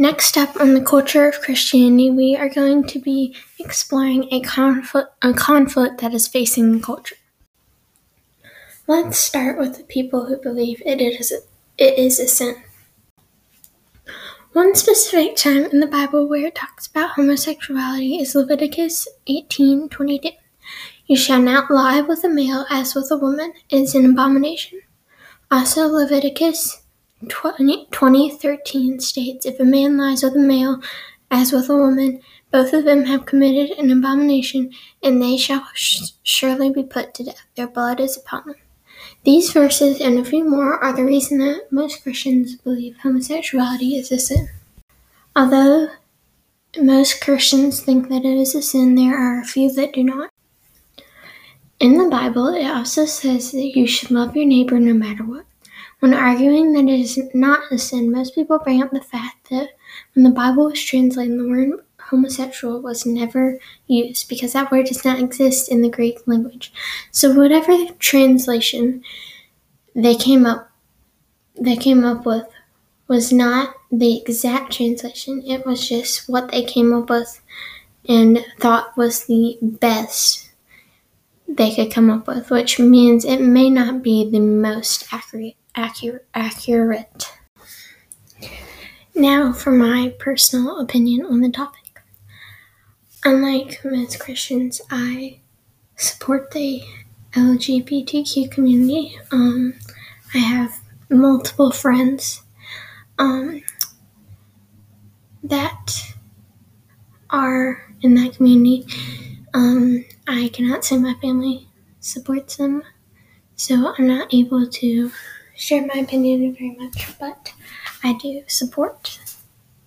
Next up on the culture of Christianity, we are going to be exploring a conflict, a conflict that is facing the culture. Let's start with the people who believe it is it is a sin. One specific time in the Bible where it talks about homosexuality is Leviticus 18:22. You shall not lie with a male as with a woman; it is an abomination. Also, Leviticus 20, 2013 states if a man lies with a male as with a woman, both of them have committed an abomination, and they shall sh- surely be put to death. Their blood is upon them. These verses and a few more are the reason that most Christians believe homosexuality is a sin. Although most Christians think that it is a sin, there are a few that do not. In the Bible, it also says that you should love your neighbor no matter what. When arguing that it is not a sin, most people bring up the fact that when the Bible was translated, the word homosexual was never used because that word does not exist in the Greek language. So whatever translation they came up they came up with was not the exact translation. It was just what they came up with and thought was the best they could come up with, which means it may not be the most accurate accurate. accurate. Now, for my personal opinion on the topic. Unlike most Christians, I support the LGBTQ community. Um, I have multiple friends um, that are in that community. Um, I cannot say my family supports them, so I'm not able to share my opinion very much, but I do support